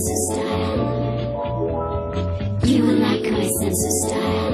sense of style. You will like my sense of style.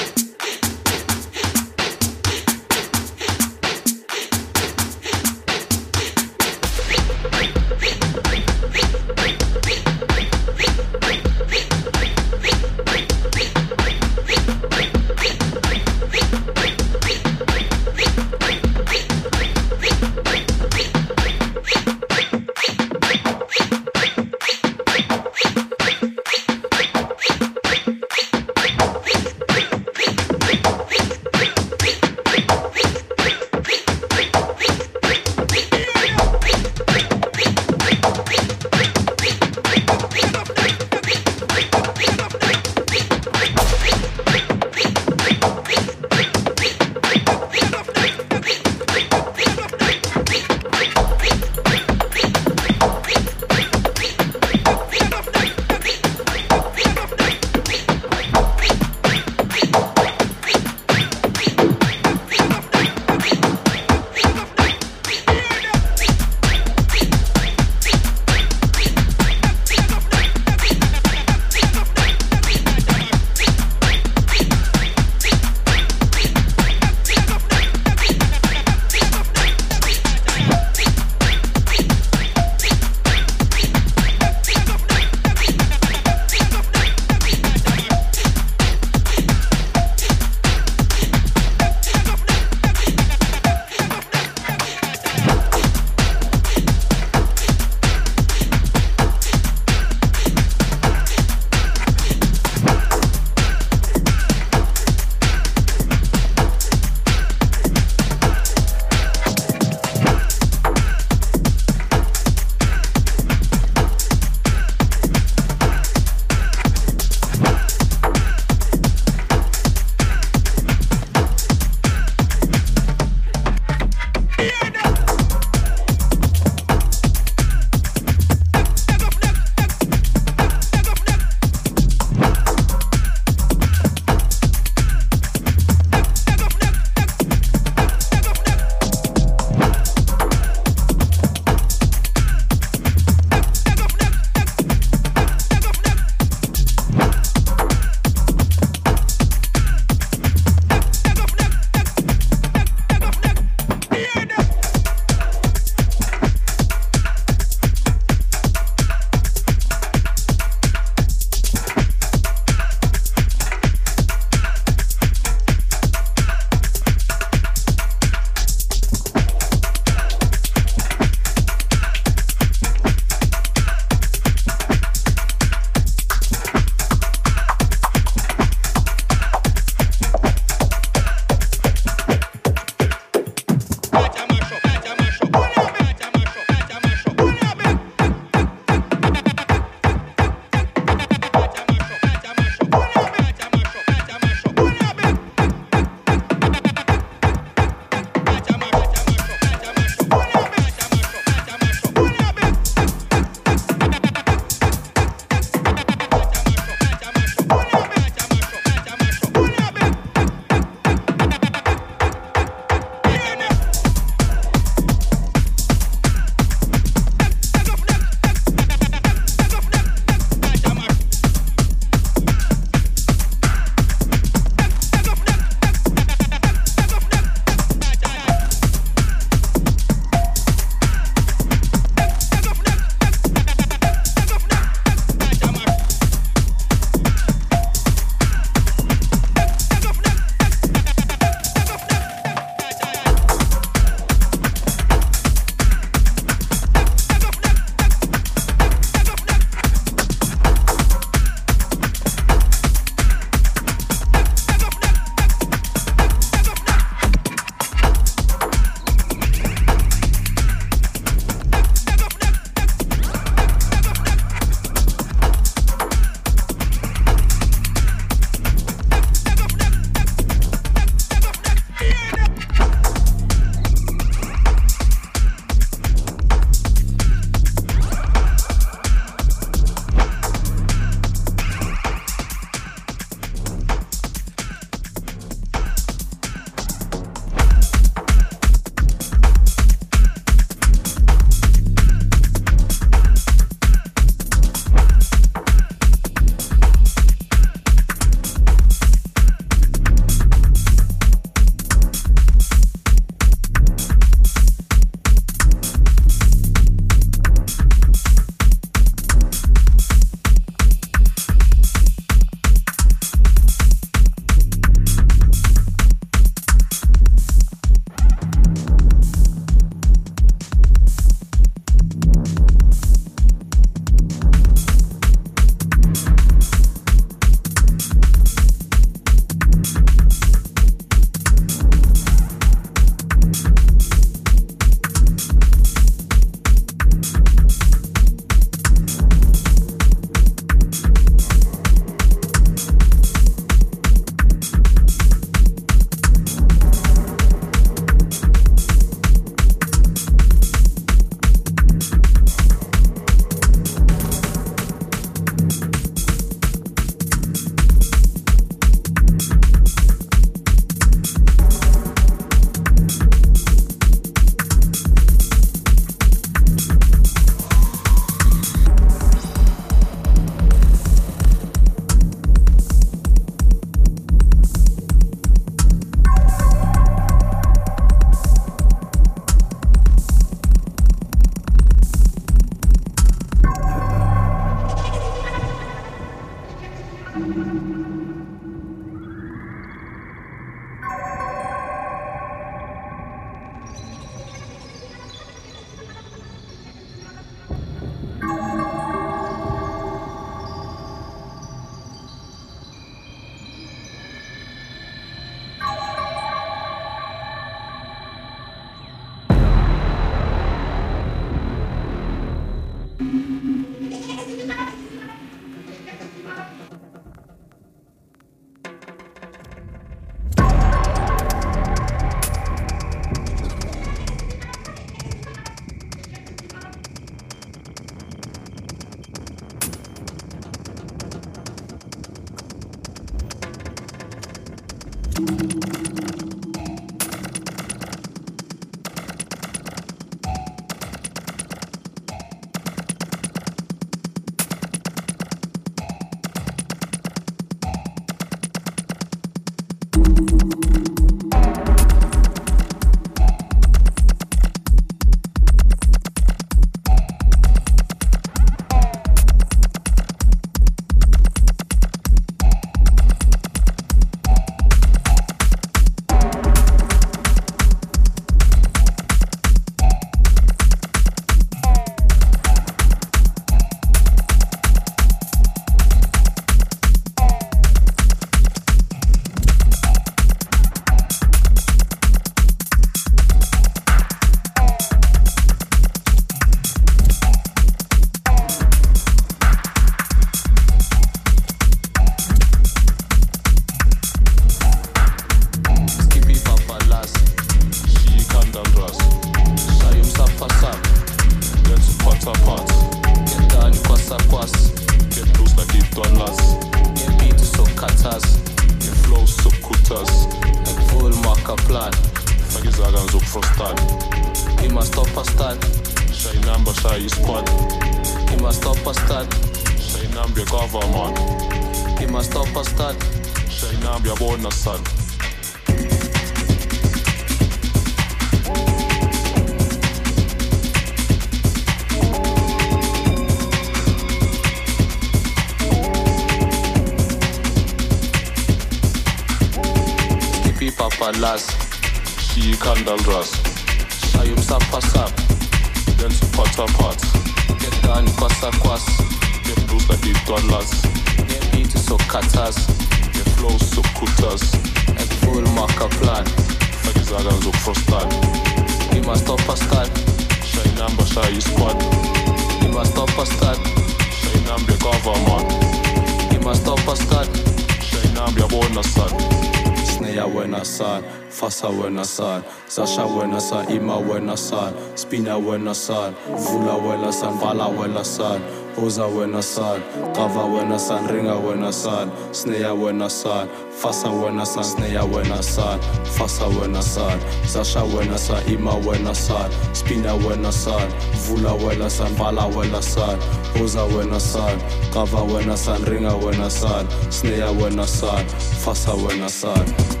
Wena san, vula wena san, vala wena san Hoza wena san, kava wena san, ringa wena san Sneya wena san, fasa wena san, sneya wena san Fasa wena san, zasha wena san, ima wena san Spina wena san, vula wena san, vala wena san Hoza wena san, kava wena san, ringa wena san Sneya wena san, fasa wena san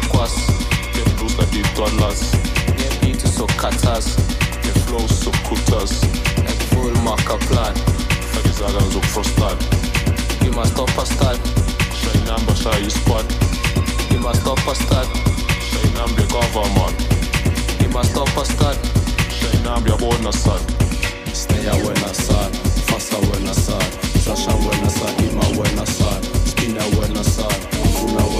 quas Get blues like it dollars. Get beat is so katas Get flow so kutas Ek full maka plan Fagi zagan zoek frostan Ima stop a stad Shay number shay spot Ima stop a stad Shay number government Ima stop a stad Shay number bonus son. Sneja buena san, fasa buena san, Sasha buena san, Ima buena san, Spina buena san, Funa buena san,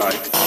Strobe